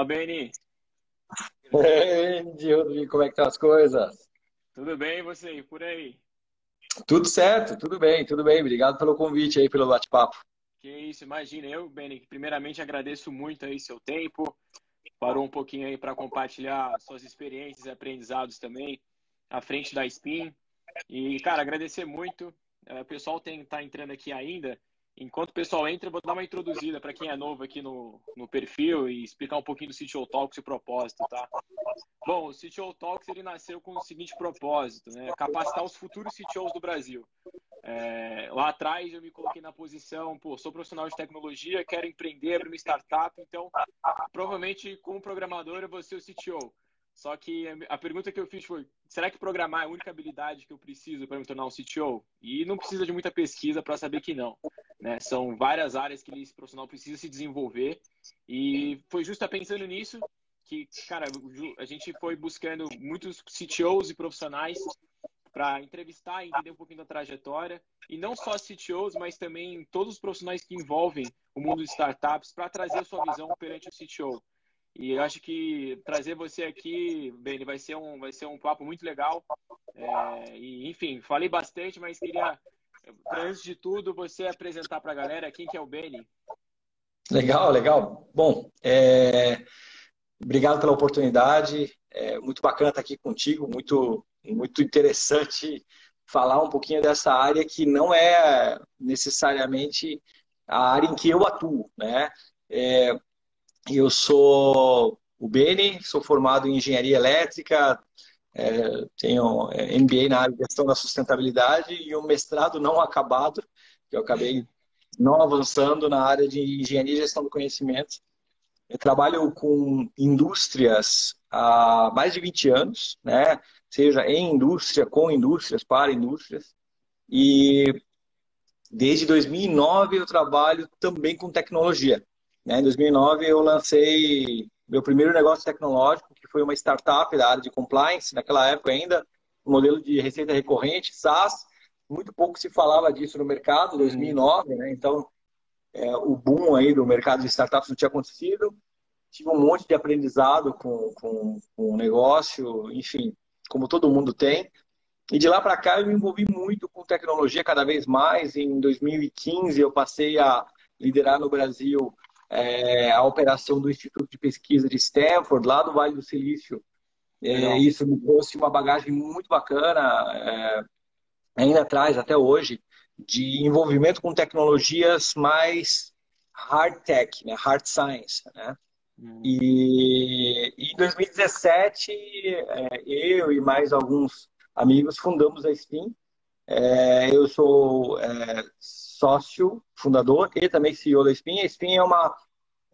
Fala, Beni. Grande, Rodrigo, como é que estão as coisas? Tudo bem, e você? Por aí? Tudo certo, tudo bem, tudo bem. Obrigado pelo convite aí, pelo bate-papo. Que isso, imagina. Eu, Beni, primeiramente agradeço muito aí seu tempo. Parou um pouquinho aí para compartilhar suas experiências e aprendizados também à frente da Spin. E, cara, agradecer muito. É, o pessoal tem, tá entrando aqui ainda. Enquanto o pessoal entra, eu vou dar uma introduzida para quem é novo aqui no, no perfil e explicar um pouquinho do CTO Talks e o propósito, tá? Bom, o CTO Talks ele nasceu com o seguinte propósito, né? Capacitar os futuros CTOs do Brasil. É, lá atrás eu me coloquei na posição, pô, sou profissional de tecnologia, quero empreender, abrir uma startup, então provavelmente como programador eu vou ser o CTO. Só que a pergunta que eu fiz foi: será que programar é a única habilidade que eu preciso para me tornar um CTO? E não precisa de muita pesquisa para saber que não. Né? São várias áreas que esse profissional precisa se desenvolver. E foi justo pensando nisso que, cara, a gente foi buscando muitos CTOs e profissionais para entrevistar e entender um pouquinho da trajetória. E não só CTOs, mas também todos os profissionais que envolvem o mundo de startups para trazer a sua visão perante o CTO. E eu acho que trazer você aqui, Beni, vai ser um, vai ser um papo muito legal. É, e, enfim, falei bastante, mas queria, antes de tudo, você apresentar para a galera quem que é o Beni. Legal, legal. Bom, é... obrigado pela oportunidade. É muito bacana estar aqui contigo, muito, muito interessante falar um pouquinho dessa área que não é necessariamente a área em que eu atuo, né? É, eu sou o Beni, sou formado em engenharia elétrica, é, tenho é, MBA na área de gestão da sustentabilidade e um mestrado não acabado, que eu acabei não avançando na área de engenharia e gestão do conhecimento. Eu trabalho com indústrias há mais de 20 anos, né? seja em indústria, com indústrias, para indústrias. E desde 2009 eu trabalho também com tecnologia. Né? Em 2009 eu lancei meu primeiro negócio tecnológico, foi uma startup da área de compliance, naquela época ainda, um modelo de receita recorrente, SaaS. Muito pouco se falava disso no mercado, 2009, né? Então, é, o boom aí do mercado de startups não tinha acontecido. Tive um monte de aprendizado com, com, com o negócio, enfim, como todo mundo tem. E de lá para cá eu me envolvi muito com tecnologia cada vez mais. Em 2015 eu passei a liderar no Brasil é, a operação do Instituto de Pesquisa de Stanford, lá do Vale do Silício. É, isso me trouxe uma bagagem muito bacana, é, ainda atrás, até hoje, de envolvimento com tecnologias mais hard tech, né? hard science. Né? Hum. E, e, em 2017, é, eu e mais alguns amigos fundamos a Spin. É, eu sou é, sócio, fundador e também CEO da Spin. A Spin é uma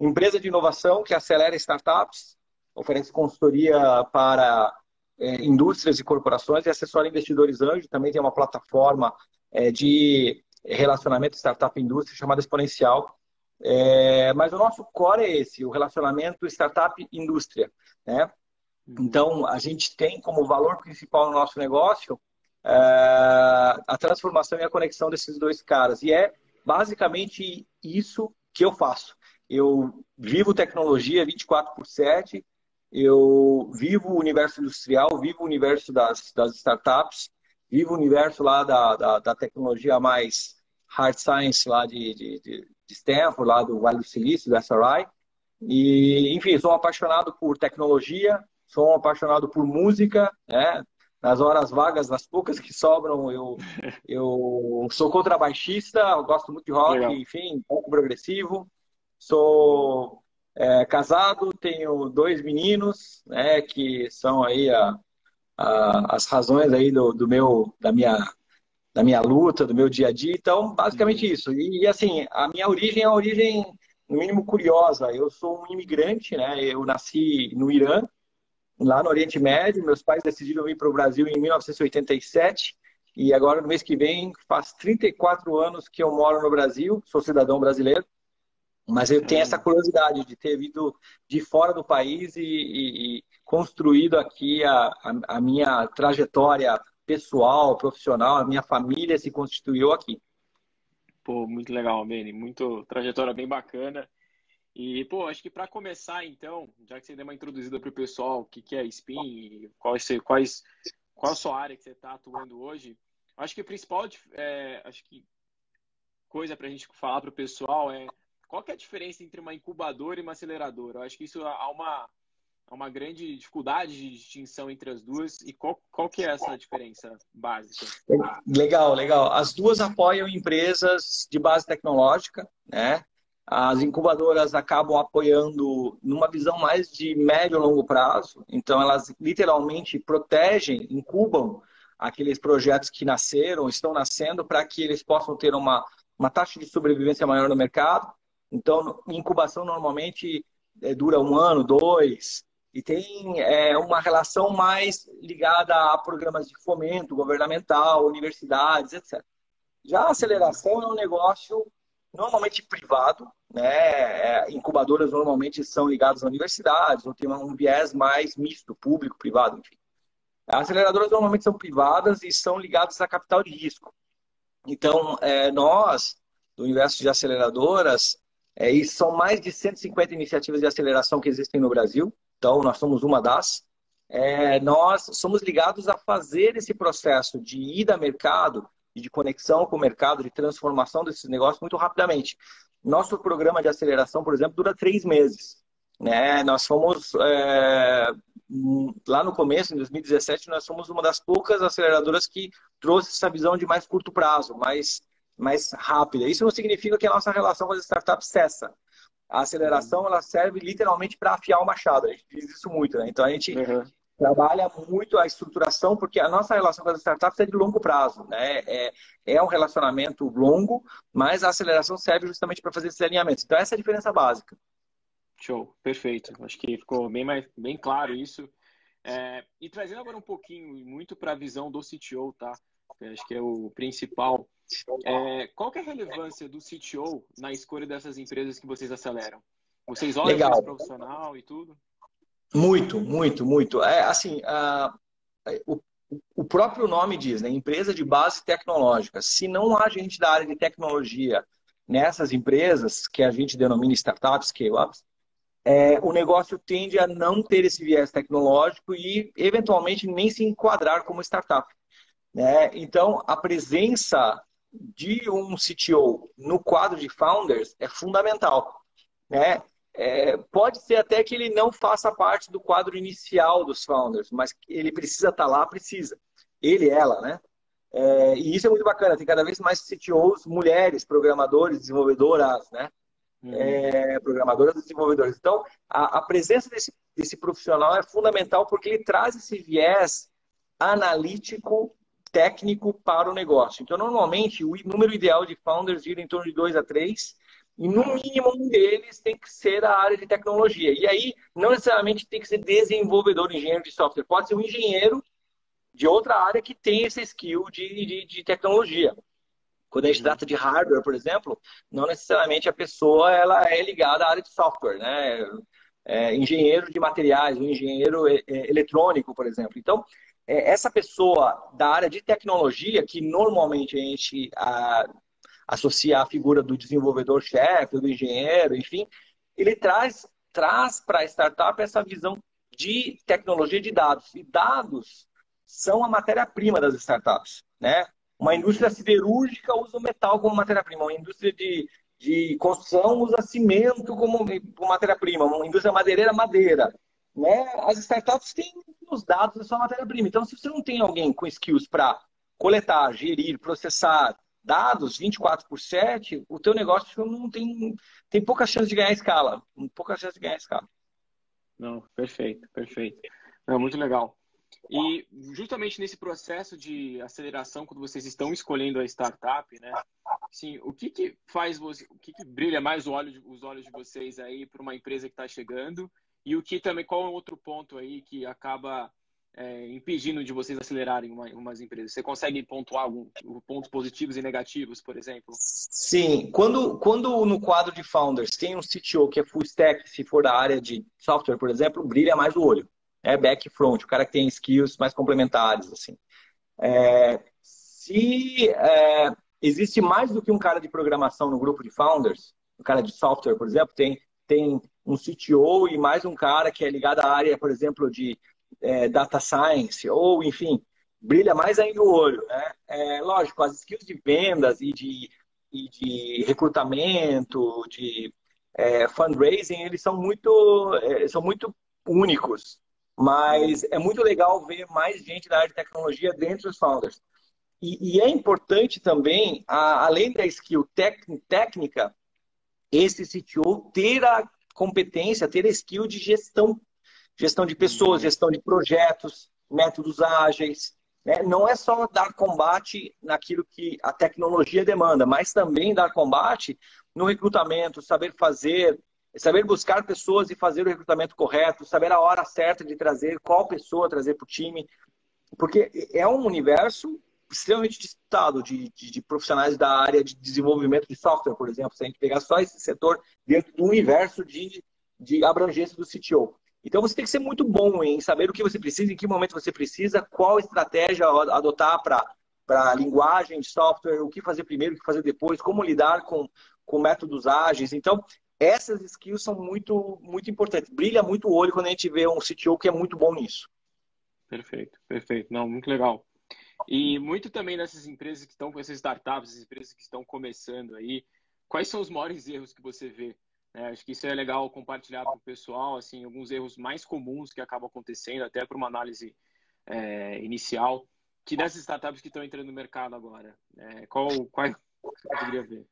empresa de inovação que acelera startups, oferece consultoria para é, indústrias e corporações e assessora investidores anjo. Também tem uma plataforma é, de relacionamento startup-indústria chamada Exponencial. É, mas o nosso core é esse, o relacionamento startup-indústria. Né? Uhum. Então, a gente tem como valor principal no nosso negócio é, a transformação e a conexão desses dois caras. E é basicamente isso que eu faço. Eu vivo tecnologia 24 por 7, eu vivo o universo industrial, vivo o universo das, das startups, vivo o universo lá da, da, da tecnologia mais hard science lá de, de, de, Stanford, lá do Vale do Silício, do SRI. E, enfim, sou apaixonado por tecnologia, sou apaixonado por música, né? Nas horas vagas, nas poucas que sobram, eu, eu sou contrabaixista, eu gosto muito de rock, Legal. enfim, pouco progressivo. Sou é, casado, tenho dois meninos, né, que são aí a, a, as razões aí do, do, meu, da minha, da minha luta, do meu dia a dia. Então, basicamente uhum. isso. E, e assim, a minha origem é uma origem, no mínimo, curiosa. Eu sou um imigrante, né? Eu nasci no Irã, lá no Oriente Médio. Meus pais decidiram vir para o Brasil em 1987 e agora no mês que vem faz 34 anos que eu moro no Brasil, sou cidadão brasileiro. Mas eu tenho essa curiosidade de ter vindo de fora do país e, e, e construído aqui a, a, a, minha trajetória pessoal, profissional, a minha família se constituiu aqui. Pô, muito legal, Beni. Muito trajetória bem bacana. E, pô, acho que para começar, então, já que você deu uma introduzida para o pessoal, o que, que é Spin e quais, quais, qual a sua área que você está atuando hoje, acho que o principal é, acho que coisa para a gente falar para o pessoal é qual que é a diferença entre uma incubadora e uma aceleradora? Eu acho que isso há uma, há uma grande dificuldade de distinção entre as duas. E qual, qual que é essa diferença básica? Legal, legal. As duas apoiam empresas de base tecnológica, né? As incubadoras acabam apoiando numa visão mais de médio e longo prazo. Então, elas literalmente protegem, incubam aqueles projetos que nasceram, estão nascendo, para que eles possam ter uma, uma taxa de sobrevivência maior no mercado. Então, incubação normalmente é, dura um ano, dois, e tem é, uma relação mais ligada a programas de fomento governamental, universidades, etc. Já a aceleração é um negócio normalmente privado, né? É, incubadoras normalmente são ligadas a universidades, ou tem um viés mais misto, público, privado, enfim. As aceleradoras normalmente são privadas e são ligadas a capital de risco. Então, é, nós, do universo de aceleradoras, é, e são mais de 150 iniciativas de aceleração que existem no Brasil. Então, nós somos uma das. É, nós somos ligados a fazer esse processo de ida a mercado e de conexão com o mercado, de transformação desses negócios muito rapidamente. Nosso programa de aceleração, por exemplo, dura três meses. Né? Nós fomos, é, lá no começo, em 2017, nós fomos uma das poucas aceleradoras que trouxe essa visão de mais curto prazo, mais mais rápida. Isso não significa que a nossa relação com as startups cessa. A aceleração ela serve literalmente para afiar o machado. A gente diz isso muito, né? Então a gente uhum. Trabalha muito a estruturação porque a nossa relação com as startups é de longo prazo, né? É, é um relacionamento longo, mas a aceleração serve justamente para fazer esses alinhamentos. Então essa é a diferença básica. Show, perfeito. Acho que ficou bem mais bem claro isso. É, e trazendo agora um pouquinho, muito para a visão do CTO, tá? acho que é o principal. É, qual é a relevância do CTO na escolha dessas empresas que vocês aceleram? Vocês olham para esse profissional e tudo? Muito, muito, muito. É assim, o, o próprio nome diz, né? Empresa de base tecnológica. Se não há gente da área de tecnologia nessas empresas, que a gente denomina startups, scale-ups, é, o negócio tende a não ter esse viés tecnológico e, eventualmente, nem se enquadrar como startup. Né? Então, a presença de um CTO no quadro de founders é fundamental. Né? É, pode ser até que ele não faça parte do quadro inicial dos founders, mas ele precisa estar tá lá, precisa. Ele, ela, né? É, e isso é muito bacana. Tem cada vez mais CTOs, mulheres, programadores, desenvolvedoras, né? Uhum. É, programadoras e desenvolvedores. Então, a, a presença desse, desse profissional é fundamental porque ele traz esse viés analítico técnico para o negócio. Então, normalmente, o número ideal de founders gira em torno de dois a três, e no mínimo um deles tem que ser da área de tecnologia. E aí, não necessariamente tem que ser desenvolvedor, engenheiro de software, pode ser um engenheiro de outra área que tem esse skill de, de, de tecnologia. Quando a gente uhum. trata de hardware, por exemplo, não necessariamente a pessoa ela é ligada à área de software, né? É, engenheiro de materiais, um engenheiro é, é, eletrônico, por exemplo. Então, é, essa pessoa da área de tecnologia, que normalmente a gente a, associa à figura do desenvolvedor-chefe, do engenheiro, enfim, ele traz, traz para a startup essa visão de tecnologia de dados. E dados são a matéria-prima das startups. Né? Uma indústria siderúrgica usa o metal como matéria-prima, uma indústria de, de construção usa cimento como matéria-prima, uma indústria madeireira, madeira. Né? As startups têm os dados da sua matéria-prima. Então, se você não tem alguém com skills para coletar, gerir, processar dados 24 por 7, o teu negócio não tem, tem pouca chance de ganhar escala. Pouca chance de ganhar escala. Não, perfeito, perfeito. É muito legal. E justamente nesse processo de aceleração, quando vocês estão escolhendo a startup, né? Sim, o que, que faz você, o que, que brilha mais olho, os olhos de vocês aí para uma empresa que está chegando e o que também, qual é outro ponto aí que acaba é, impedindo de vocês acelerarem uma, umas empresas? Você consegue pontuar algum, pontos positivos e negativos, por exemplo? Sim. Quando, quando no quadro de founders tem um CTO que é full stack, se for da área de software, por exemplo, brilha mais o olho. É back front, o cara que tem skills mais complementares, assim. É, se é, existe mais do que um cara de programação no grupo de founders, um cara de software, por exemplo, tem tem um CTO e mais um cara que é ligado à área, por exemplo, de é, data science, ou enfim, brilha mais ainda o olho. Né? É, lógico, as skills de vendas e de, e de recrutamento, de é, fundraising, eles são muito, é, são muito únicos. Mas é muito legal ver mais gente da área de tecnologia dentro dos founders. E, e é importante também, a, além da skill técnica, esse CTO ter a competência, ter a skill de gestão. Gestão de pessoas, gestão de projetos, métodos ágeis. Né? Não é só dar combate naquilo que a tecnologia demanda, mas também dar combate no recrutamento, saber fazer saber buscar pessoas e fazer o recrutamento correto, saber a hora certa de trazer, qual pessoa trazer para o time. Porque é um universo extremamente disputado de, de, de, profissionais da área de desenvolvimento de software, por exemplo. Se a gente pegar só esse setor dentro do universo de, de abrangência do CTO. Então você tem que ser muito bom em saber o que você precisa, em que momento você precisa, qual estratégia adotar para linguagem software, o que fazer primeiro, o que fazer depois, como lidar com, com métodos ágeis. Então, essas skills são muito, muito importantes. Brilha muito o olho quando a gente vê um CTO que é muito bom nisso. Perfeito, perfeito. Não, muito legal. E muito também nessas empresas que estão com essas startups, essas empresas que estão começando aí, quais são os maiores erros que você vê? É, acho que isso é legal compartilhar com o pessoal, assim, alguns erros mais comuns que acabam acontecendo, até para uma análise é, inicial, que dessas startups que estão entrando no mercado agora, é, qual, qual você poderia ver?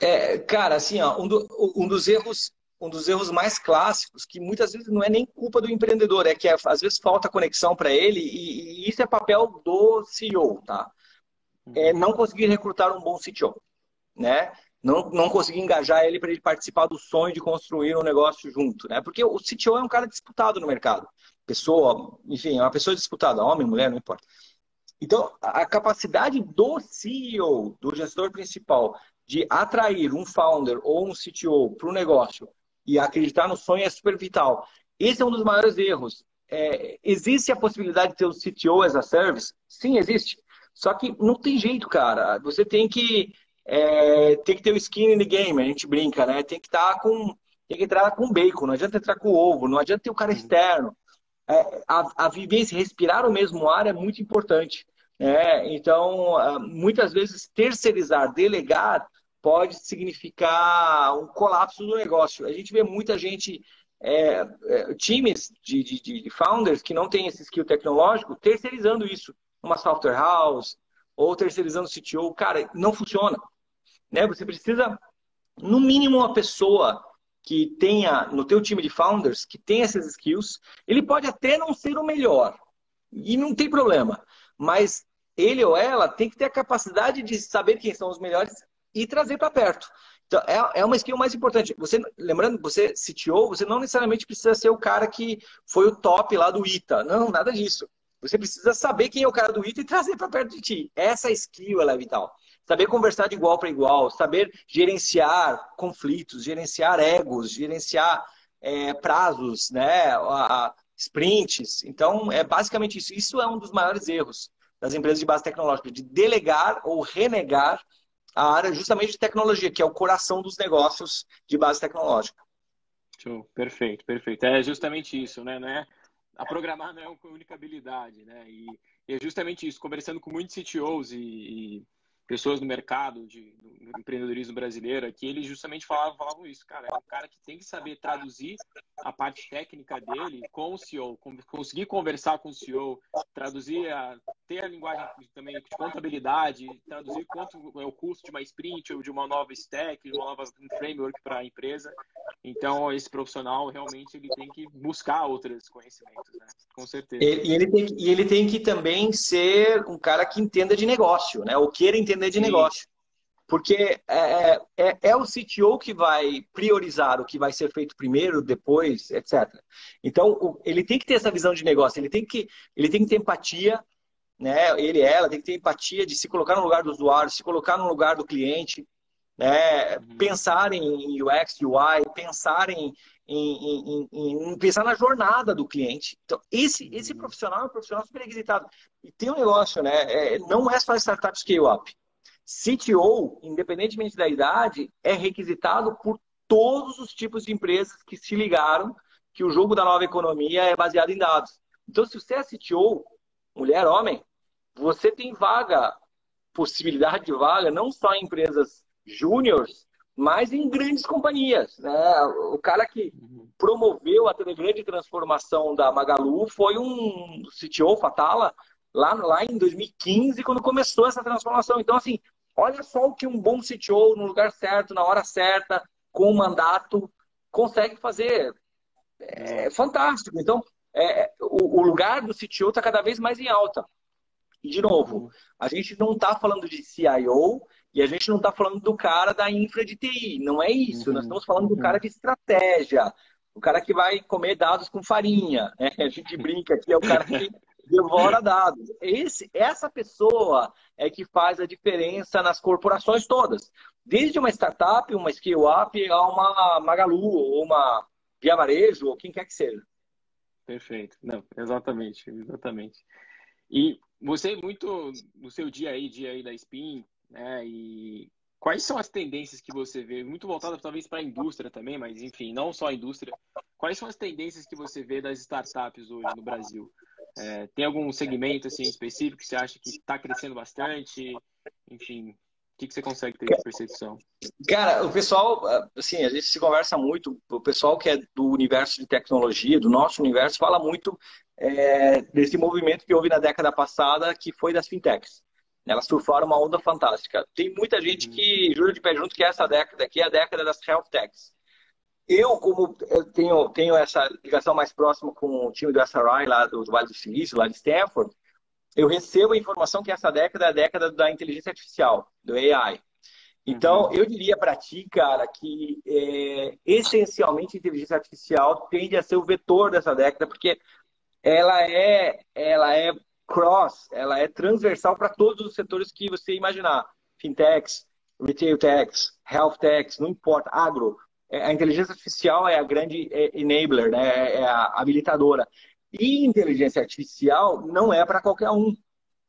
É, cara, assim, ó, um, do, um, dos erros, um dos erros mais clássicos, que muitas vezes não é nem culpa do empreendedor, é que às vezes falta conexão para ele, e, e, isso é papel do CEO, tá? É uhum. não conseguir recrutar um bom CTO, né? Não, não conseguir engajar ele para ele participar do sonho de construir um negócio junto, né? Porque o CTO é um cara disputado no mercado. Pessoa, enfim, é uma pessoa disputada, homem, mulher, não importa. Então, a capacidade do CEO, do gestor principal, de atrair um founder ou um CTO para o negócio e acreditar no sonho é super vital. Esse é um dos maiores erros. É, existe a possibilidade de ter o CTO as a service? Sim, existe. Só que não tem jeito, cara. Você tem que é, tem que ter o skin in the game, a gente brinca, né? Tem que estar tá com tem que entrar com bacon, não adianta entrar com ovo, não adianta ter o cara externo. É, a, a vivência, respirar o mesmo ar é muito importante. É, então, ah, muitas vezes, terceirizar, delegar, pode significar um colapso do negócio. A gente vê muita gente, é, é, times de, de, de, founders que não têm esse skill tecnológico, terceirizando isso. Uma software house ou terceirizando o CTO. Cara, não funciona. Né? Você precisa, no mínimo, uma pessoa que tenha no teu time de founders, que tenha essas skills. Ele pode até não ser o melhor. E não tem problema mas ele ou ela tem que ter a capacidade de saber quem são os melhores e trazer para perto. Então, é, é uma skill mais importante. Você, lembrando, você CTO, você não necessariamente precisa ser o cara que foi o top lá do ITA. Não, nada disso. Você precisa saber quem é o cara do ITA e trazer para perto de ti. Essa skill ela é vital. Saber conversar de igual para igual, saber gerenciar conflitos, gerenciar egos, gerenciar é, prazos, né? A, sprints. Então, é basicamente isso. Isso é um dos maiores erros das empresas de base tecnológica, de delegar ou renegar a área justamente de tecnologia, que é o coração dos negócios de base tecnológica. Show. Perfeito, perfeito. É justamente isso, né? Não é, a programar não é a única habilidade, né? E, e é justamente isso. Conversando com muitos CTOs e, e pessoas no mercado de, do empreendedorismo brasileiro aqui, eles justamente falavam, falavam isso, cara, é um cara que tem que saber traduzir a parte técnica dele com o CEO, conseguir conversar com o CEO, traduzir, a, ter a linguagem também de contabilidade, traduzir quanto é o custo de uma sprint ou de uma nova stack, de uma nova framework para a empresa. Então, esse profissional realmente ele tem que buscar outros conhecimentos, né? Com certeza. E ele, tem, e ele tem que também ser um cara que entenda de negócio, né? Ou queira entender de Sim. negócio. Porque é, é, é, o CTO que vai priorizar o que vai ser feito primeiro, depois, etc. Então, ele tem que ter essa visão de negócio, ele tem que, ele tem que ter empatia, né? ele ela tem que ter empatia de se colocar no lugar do usuário, se colocar no lugar do cliente, né? Uhum. pensar em UX, UI, pensar em, em, em, em, pensar na jornada do cliente. Então, esse, esse uhum. profissional é um profissional super requisitado. E tem um negócio, né? É, não é só startup scale-up. CTO, independentemente da idade, é requisitado por todos os tipos de empresas que se ligaram que o jogo da nova economia é baseado em dados. Então, se você é CTO, mulher, homem, você tem vaga, possibilidade de vaga, não só em empresas júniores, mas em grandes companhias. Né? O cara que promoveu a grande transformação da Magalu foi um CTO, Fatala, lá, lá em 2015, quando começou essa transformação. Então, assim, olha só o que um bom CTO, no lugar certo, na hora certa, com o mandato, consegue fazer. É fantástico. Então, é, o, o, lugar do CTO está cada vez mais em alta. E, de novo, a gente não está falando de CIO e a gente não está falando do cara da infra de TI. Não é isso. Uhum. Nós estamos falando do cara de estratégia. O cara que vai comer dados com farinha. Né? A gente brinca aqui, é o cara que devora dados. Esse, essa pessoa é que faz a diferença nas corporações todas. Desde uma startup, uma scale-up, a uma Magalu, ou uma Via Marejo, ou quem quer que seja. Perfeito. Não, exatamente, exatamente. E você muito no seu dia aí, dia aí da Spin, né? E quais são as tendências que você vê, muito voltada talvez para a indústria também, mas enfim, não só a indústria. Quais são as tendências que você vê das startups hoje no Brasil? É, tem algum segmento assim específico que você acha que está crescendo bastante? Enfim, o que, que você consegue ter de percepção? Cara, o pessoal, assim, a gente se conversa muito, o pessoal que é do universo de tecnologia, do nosso universo, fala muito é, desse movimento que houve na década passada, que foi das fintechs. Elas surfaram uma onda fantástica. Tem muita gente uhum. que jura de pé junto que essa década aqui é a década das health techs. Eu, como eu tenho, tenho essa ligação mais próxima com o time do SRI lá do, do Vale do Silício, lá de Stanford, eu recebo a informação que essa década é a década da inteligência artificial, do AI. Então, uhum. eu diria para ti, cara, que é, essencialmente a inteligência artificial tende a ser o vetor dessa década, porque ela é, ela é cross, ela é transversal para todos os setores que você imaginar. Fintechs, retail techs, health techs, não importa, agro. É, a inteligência artificial é a grande é, enabler, né? é a habilitadora. E inteligência artificial não é para qualquer um.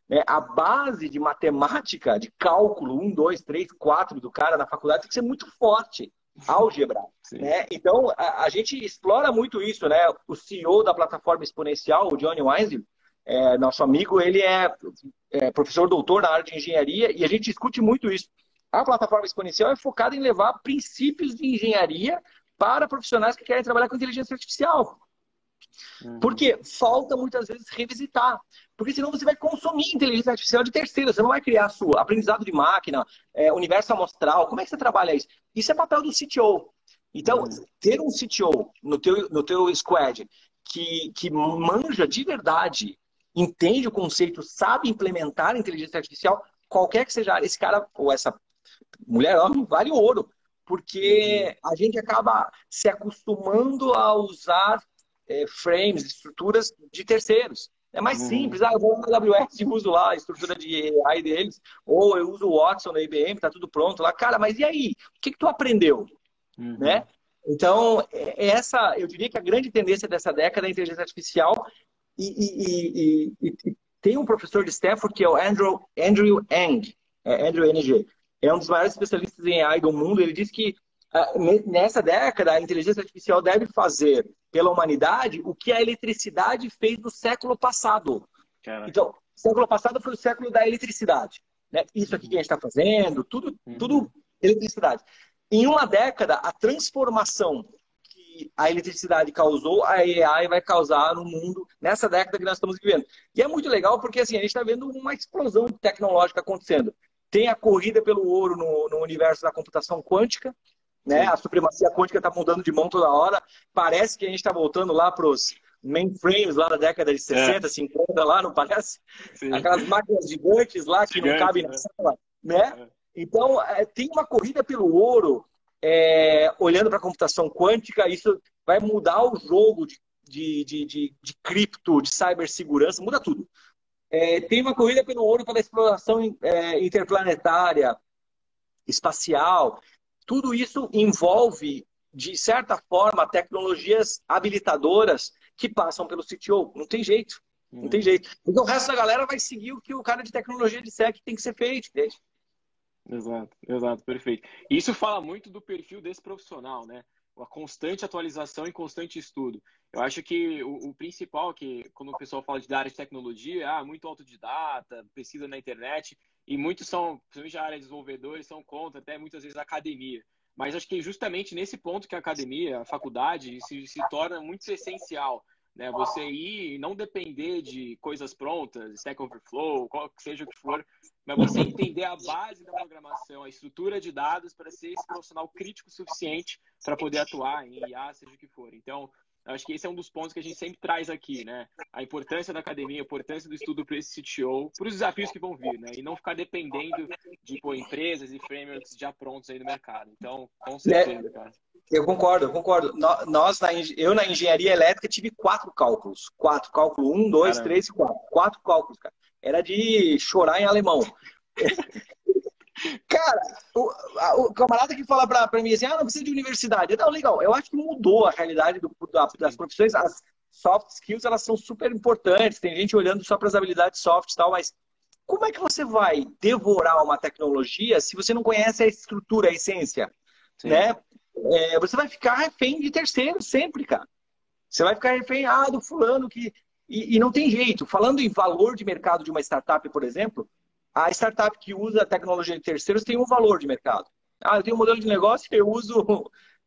Né? A base de matemática, de cálculo, 1, 2, 3, 4 do cara na faculdade tem que ser muito forte. Álgebra. Né? Então, a, a, gente explora muito isso. Né? O CEO da plataforma exponencial, o Johnny Weinstein, é, nosso amigo, ele é, é professor doutor na área de engenharia e a gente discute muito isso. A plataforma exponencial é focada em levar princípios de engenharia para profissionais que querem trabalhar com inteligência artificial. Uhum. Porque falta muitas vezes revisitar. Porque senão você vai consumir inteligência artificial de terceiro, você não vai criar a sua. Aprendizado de máquina, é, universo amostral, como é que você trabalha isso? Isso é papel do CTO. Então, uhum. ter um CTO no teu, no teu squad que, que manja de verdade, entende o conceito, sabe implementar inteligência artificial, qualquer que seja esse cara ou essa mulher homem vale ouro, porque uhum. a gente acaba se acostumando a usar é, frames, estruturas de terceiros. É mais uhum. simples, ah, eu vou na AWS e uso lá a estrutura de AI deles, ou eu uso o Watson da IBM, tá tudo pronto lá. Cara, mas e aí? O que, que tu aprendeu? Uhum. Né? Então, é, é essa, eu diria que a grande tendência dessa década é a inteligência artificial e, e, e, e tem um professor de Stanford que é o Andrew, Andrew Ng, é Andrew NG é um dos maiores especialistas em AI do mundo. Ele diz que ah, nessa década a inteligência artificial deve fazer pela humanidade o que a eletricidade fez no século passado. Caraca. Então, o século passado foi o século da eletricidade. Né? Isso aqui que a gente está fazendo, tudo, uhum. tudo eletricidade. Em uma década, a transformação que a eletricidade causou, a AI vai causar no mundo nessa década que nós estamos vivendo. E é muito legal porque assim, a gente está vendo uma explosão tecnológica acontecendo. Tem a corrida pelo ouro no, no universo da computação quântica, né? A supremacia quântica está mudando de mão toda hora. Parece que a gente está voltando lá para os mainframes lá da década de 60, é. 50, lá, não parece? Sim. Aquelas máquinas gigantes lá que Gigante, não cabem na né? sala, né? É. Então, é, tem uma corrida pelo ouro, é, olhando para a computação quântica, isso vai mudar o jogo de, de, de, de, de cripto, de cibersegurança, muda tudo. É, tem uma corrida pelo ouro para a exploração é, interplanetária, espacial. Tudo isso envolve, de certa forma, tecnologias habilitadoras que passam pelo CTO. Não tem jeito. Não hum. tem jeito. Então o resto da galera vai seguir o que o cara de tecnologia disser que tem que ser feito, entende? Exato, exato, perfeito. Isso fala muito do perfil desse profissional, né? A constante atualização e constante estudo. Eu acho que o, o principal, que quando o pessoal fala de área de tecnologia, ah, muito autodidata, pesquisa na internet, e muitos são, principalmente a área de desenvolvedores, são contra, até muitas vezes a academia. Mas acho que justamente nesse ponto que a academia, a faculdade, se, se torna muito essencial. Né? Você ir e não depender de coisas prontas, Stack Overflow, qual que seja o que for, mas você entender a base da programação, a estrutura de dados para ser esse profissional crítico suficiente para poder atuar em IA, seja o que for. Então, Acho que esse é um dos pontos que a gente sempre traz aqui, né? A importância da academia, a importância do estudo para esse CTO, para os desafios que vão vir, né? E não ficar dependendo de pô, empresas e frameworks já prontos aí no mercado. Então, com certeza, cara. Eu concordo, eu concordo. Nós, na, eu na engenharia elétrica tive quatro cálculos. Quatro, cálculo um, dois, Caramba. três e quatro. Quatro cálculos, cara. Era de chorar em alemão. Cara, o, a, o, camarada que fala pra, pra mim assim, ah, não precisa de universidade. Não, legal, eu acho que mudou a realidade do, da, das profissões. As soft skills, elas são super importantes. Tem gente olhando só para as habilidades soft e tal, mas como é que você vai devorar uma tecnologia se você não conhece a estrutura, a essência? Sim. Né? É, você vai ficar refém de terceiro sempre, cara. Você vai ficar refém ah, do fulano que... E, e não tem jeito. Falando em valor de mercado de uma startup, por exemplo, a startup que usa a tecnologia de terceiros tem um valor de mercado. Ah, eu tenho um modelo de negócio que eu uso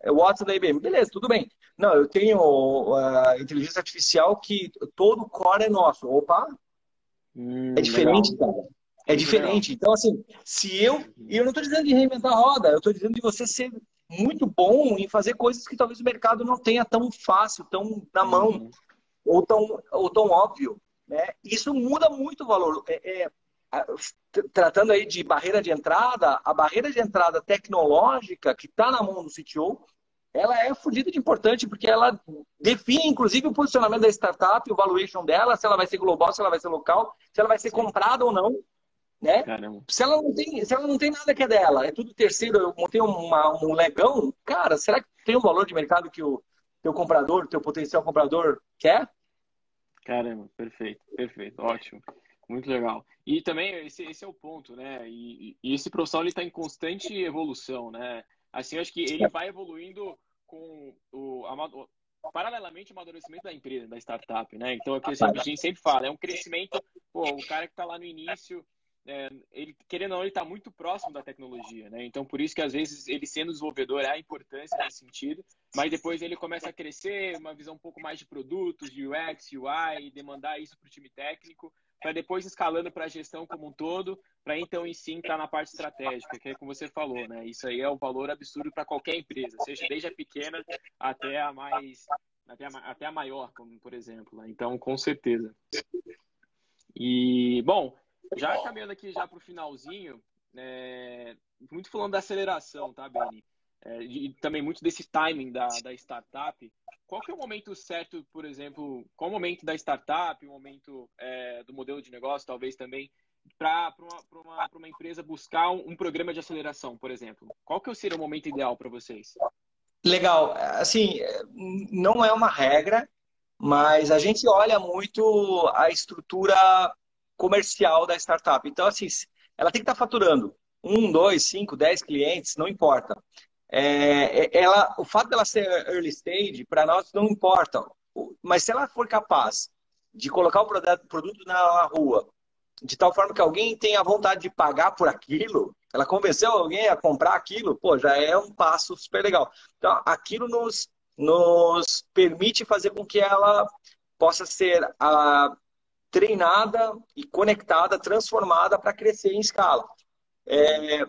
o WhatsApp da IBM. Beleza, tudo bem. Não, eu tenho a uh, inteligência artificial que todo o core é nosso. Opa! Hum, é diferente, legal. cara. É diferente. Então, assim, se eu. E eu não estou dizendo de reinventar a roda, eu estou dizendo de você ser muito bom em fazer coisas que talvez o mercado não tenha tão fácil, tão na mão, uhum. ou, tão, ou tão óbvio. Né? Isso muda muito o valor. É, é, tratando aí de barreira de entrada, a barreira de entrada tecnológica que está na mão do CTO, ela é fodida de importante porque ela define, inclusive, o posicionamento da startup, o valuation dela, se ela vai ser global, se ela vai ser local, se ela vai ser comprada ou não. Né? Se ela, não tem, se ela não tem nada que é dela, é tudo terceiro, eu montei uma, um legão, cara, será que tem um valor de mercado que o teu comprador, teu potencial comprador quer? Caramba, perfeito, perfeito, ótimo. Muito legal. E também esse, esse é o ponto, né? E, e esse profissional está em constante evolução, né? Assim, eu acho que ele vai evoluindo com o, a, paralelamente ao amadurecimento da empresa, da startup, né? Então, é o que a gente sempre fala, é um crescimento, pô, o cara que está lá no início, é, ele, querendo ou não, ele está muito próximo da tecnologia, né? Então, por isso que às vezes ele sendo desenvolvedor a importância nesse sentido, mas depois ele começa a crescer, uma visão um pouco mais de produtos, de UX, UI, demandar isso para o time técnico, para depois escalando para a gestão como um todo, para então em si estar na parte estratégica, que é como você falou, né? Isso aí é um valor absurdo para qualquer empresa, seja desde a pequena até a mais até a, até a maior, como por exemplo. Né? Então, com certeza. E bom, já caminhando aqui já para o finalzinho, é, muito falando da aceleração, tá, Benny? É, e também muito desse timing da, da startup. Qual que é o momento certo, por exemplo, qual o momento da startup, o momento é, do modelo de negócio, talvez também, para uma, uma, uma, empresa buscar um, um, programa de aceleração, por exemplo? Qual que seria o momento ideal para vocês? Legal. Assim, não é uma regra, mas a gente olha muito a estrutura comercial da startup. Então, assim, ela tem que estar faturando um, dois, cinco, dez clientes, não importa. É, é, ela, o fato dela ser early stage, para nós não importa. Mas se ela for capaz de colocar o produto na rua, de tal forma que alguém tenha vontade de pagar por aquilo, ela convenceu alguém a comprar aquilo, pô, já é um passo super legal. Então, aquilo nos, nos permite fazer com que ela possa ser a, treinada e conectada, transformada para crescer em escala. É,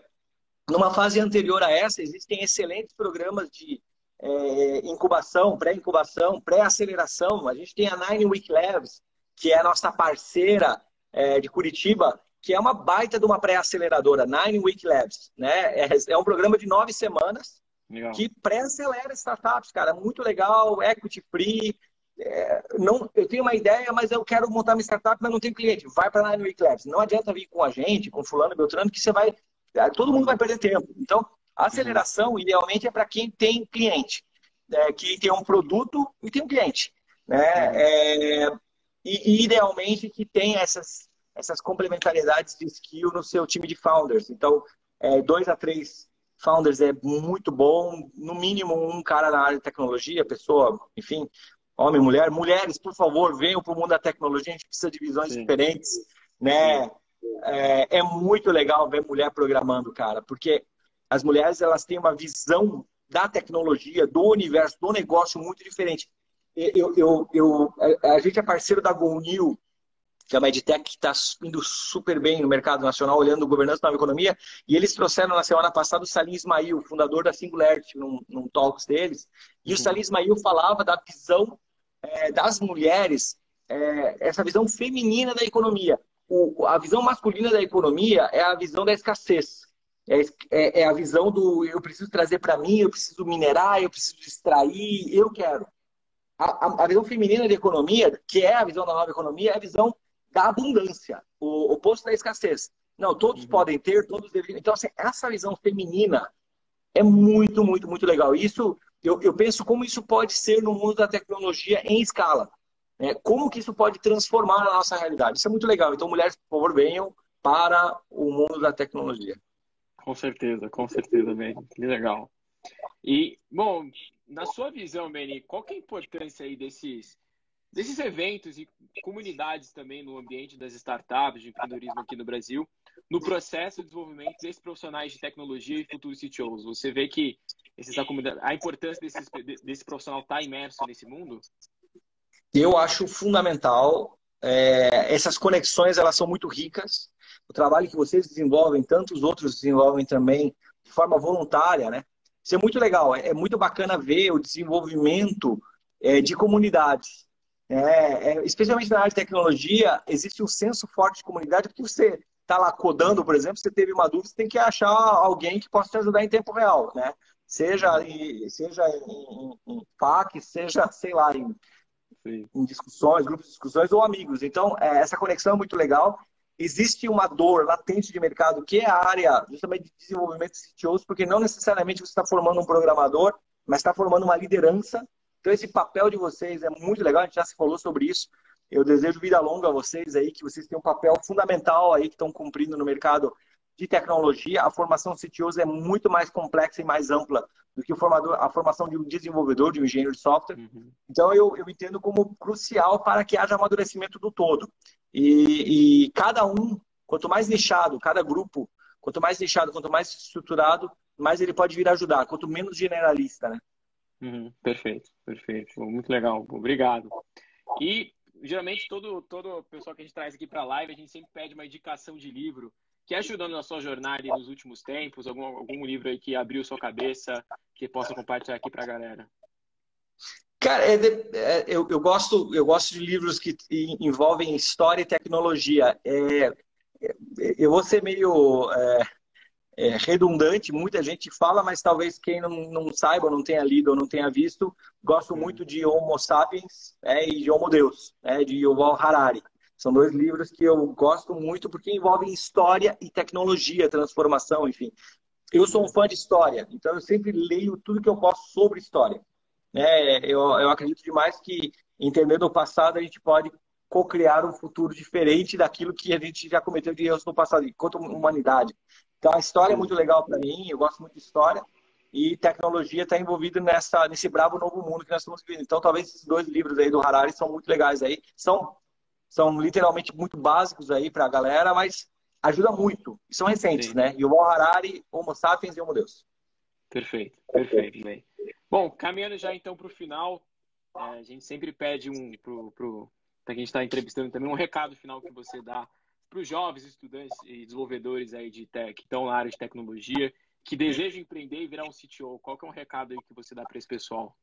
numa fase anterior a essa, existem excelentes programas de é, incubação, pré-incubação, pré-aceleração. A gente tem a Nine Week Labs, que é a nossa parceira é, de Curitiba, que é uma baita de uma pré-aceleradora, Nine Week Labs. Né? É, é um programa de nove semanas legal. que pré-acelera startups, cara. Muito legal, equity free. É, não, eu tenho uma ideia, mas eu quero montar uma startup, mas não tenho cliente. Vai para a Nine Week Labs. Não adianta vir com a gente, com fulano, Beltrano, que você vai é, todo mundo vai perder tempo. Então, a aceleração, idealmente, é para quem tem cliente, é, que tem um produto e tem um cliente. Né? Uhum. É, e, e, idealmente, que tem essas, essas complementariedades de skill no seu time de founders. Então, é, dois a três founders é muito bom. No mínimo, um cara na área de tecnologia, pessoa, enfim, homem, mulher. Mulheres, por favor, venham para o mundo da tecnologia. A gente precisa de visões Sim. diferentes, né? É, é, muito legal ver mulher programando, cara, porque as mulheres elas têm uma visão da tecnologia, do universo, do negócio muito diferente. Eu, eu, eu a gente é parceiro da GoNew, que é uma edtech que está indo super bem no mercado nacional, olhando governança nova economia, e eles trouxeram na semana passada o Salim Ismail, fundador da Singularity, num, num talks deles, e o uhum. Salim Ismail falava da visão é, das mulheres, é, essa visão feminina da economia. O, a visão masculina da economia é a visão da escassez. É, é, é a visão do eu preciso trazer para mim, eu preciso minerar, eu preciso extrair, eu quero. A, a, a visão feminina da economia, que é a visão da nova economia, é a visão da abundância, o oposto da escassez. Não, todos uhum. podem ter, todos deveriam. Então, assim, essa visão feminina é muito, muito, muito legal. Isso, eu, eu penso como isso pode ser no mundo da tecnologia em escala. Né? Como que isso pode transformar a nossa realidade. Isso é muito legal. Então, mulheres, por favor, venham para o mundo da tecnologia. Com certeza, com certeza, Beni. Que legal. E, bom, na sua visão, Beni, qual que é a importância aí desses desses eventos e comunidades também no ambiente das startups, de empreendedorismo aqui no Brasil, no processo de desenvolvimento desses profissionais de tecnologia e futuros CTOs? Você vê que esses, a importância desse profissional estar tá imerso nesse mundo? Eu acho fundamental. É, essas conexões elas são muito ricas. O trabalho que vocês desenvolvem, tantos outros desenvolvem também de forma voluntária, né? Isso é muito legal. É, é muito bacana ver o desenvolvimento é, de comunidades. É, é, especialmente na área de tecnologia, existe um senso forte de comunidade, porque você está lá codando, por exemplo, você teve uma dúvida, você tem que achar alguém que possa te ajudar em tempo real, né? Seja, em, seja em, em FAQ, seja, sei lá, em, em, discussões, grupos de discussões ou amigos. Então, é, essa conexão é muito legal. Existe uma dor latente de mercado, que é a área justamente de desenvolvimento de CTOs, porque não necessariamente você está formando um programador, mas está formando uma liderança então, esse papel de vocês é muito legal, a gente já se falou sobre isso. Eu desejo vida longa a vocês aí, que vocês têm um papel fundamental aí que estão cumprindo no mercado de tecnologia. A formação CTOs é muito mais complexa e mais ampla do que o formador, a formação de um desenvolvedor, de um engenheiro de software. Uhum. Então, eu, eu entendo como crucial para que haja amadurecimento do todo. E, e cada um, quanto mais nichado, cada grupo, quanto mais nichado, quanto mais estruturado, mais ele pode vir ajudar, quanto menos generalista, né? Uhum, perfeito, perfeito. Muito legal. Obrigado. E geralmente todo todo pessoal que a gente traz aqui para a live, a gente sempre pede uma indicação de livro que ajudando na sua jornada nos últimos tempos, algum, algum livro aí que abriu sua cabeça, que possa compartilhar aqui para a galera. Cara, é, é, eu, eu, gosto, eu gosto de livros que envolvem história e tecnologia. É, é eu vou ser meio é, é, redundante, muita gente fala, mas talvez quem não, não saiba, não tenha lido ou não tenha visto, gosto uhum. muito de Homo Sapiens é, e de Homo Deus, é, de Yuval Harari. São dois livros que eu gosto muito porque envolvem história e tecnologia, transformação, enfim. Eu sou um fã de história, então eu sempre leio tudo que eu posso sobre história. É, eu, eu acredito demais que, entendendo o passado, a gente pode co-criar um futuro diferente daquilo que a gente já cometeu de erros no passado, enquanto humanidade. Então, a história é muito legal para mim, eu gosto muito de história, e tecnologia está envolvida nessa, nesse bravo novo mundo que nós estamos vivendo. Então, talvez esses dois livros aí do Harari são muito legais aí. São, são literalmente muito básicos aí para a galera, mas ajuda muito. E são recentes, Sim. né? E o Harari, Homo Sapiens e Homo Deus. Perfeito, perfeito. Bem. Bom, caminhando já então para o final, é, a gente sempre pede um pro, pro para quem está entrevistando também um recado final que você dá para os jovens estudantes e desenvolvedores aí de tech, que estão na área de tecnologia, que desejam empreender e virar um CTO? Qual que é um recado aí que você dá para esse pessoal?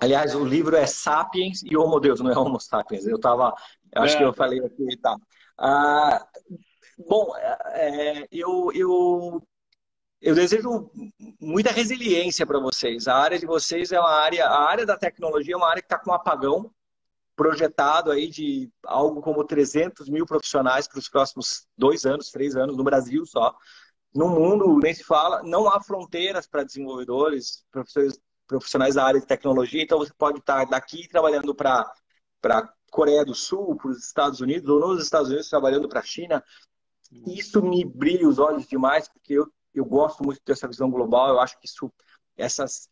Aliás, o livro é Sapiens e Homo Deus, não é Homo Sapiens. Eu tava, eu acho é. que eu falei aqui, tá. Ah, bom, é, eu, eu, eu desejo muita resiliência para vocês. A área de vocês é uma área, a área da tecnologia é uma área que está com um apagão projetado aí de algo como 300 mil profissionais para os próximos dois anos, três anos, no Brasil só. No mundo, nem se fala, não há fronteiras para desenvolvedores, profissionais da área de tecnologia, então você pode estar daqui trabalhando para a Coreia do Sul, para os Estados Unidos, ou nos Estados Unidos trabalhando para a China. Isso me brilha os olhos demais, porque eu eu gosto muito dessa visão global, eu acho que isso, essas,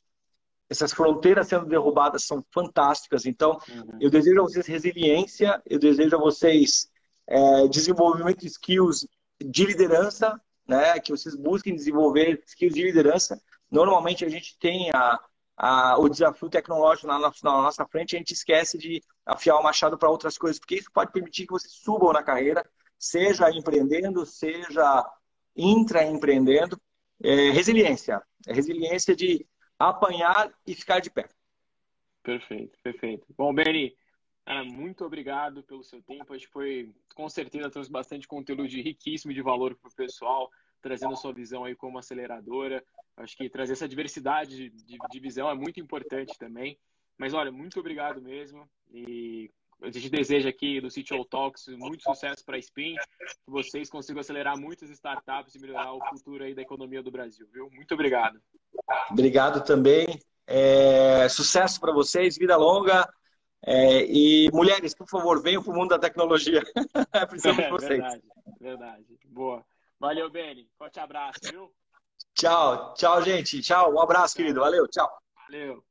essas fronteiras sendo derrubadas são fantásticas. Então, uhum. eu desejo a vocês resiliência, eu desejo a vocês é, desenvolvimento de skills de liderança, né? que vocês busquem desenvolver skills de liderança. Normalmente a gente tem a, a, o desafio tecnológico na, na, nossa frente, a gente esquece de afiar o machado para outras coisas, porque isso pode permitir que vocês subam na carreira, seja empreendendo, seja intraempreendendo. É, resiliência. É resiliência de apanhar e ficar de pé. Perfeito, perfeito. Bom, Benny, muito obrigado pelo seu tempo. Acho que foi, com certeza, trouxe bastante conteúdo riquíssimo de valor para o pessoal, trazendo a sua visão aí como aceleradora. Acho que trazer essa diversidade de, de visão é muito importante também. Mas olha, muito obrigado mesmo. E a gente deseja aqui do City All Talks muito sucesso para a Spin, que vocês consigam acelerar muitas startups e melhorar o futuro aí da economia do Brasil, viu? Muito obrigado. Obrigado também. É, sucesso para vocês, vida longa. É, e mulheres, por favor, venham para o mundo da tecnologia. Precisamos é, de vocês. Verdade, verdade. Boa. Valeu, Beni. Forte abraço, viu? Tchau, tchau, gente. Tchau. Um abraço, querido. Valeu, tchau. Valeu.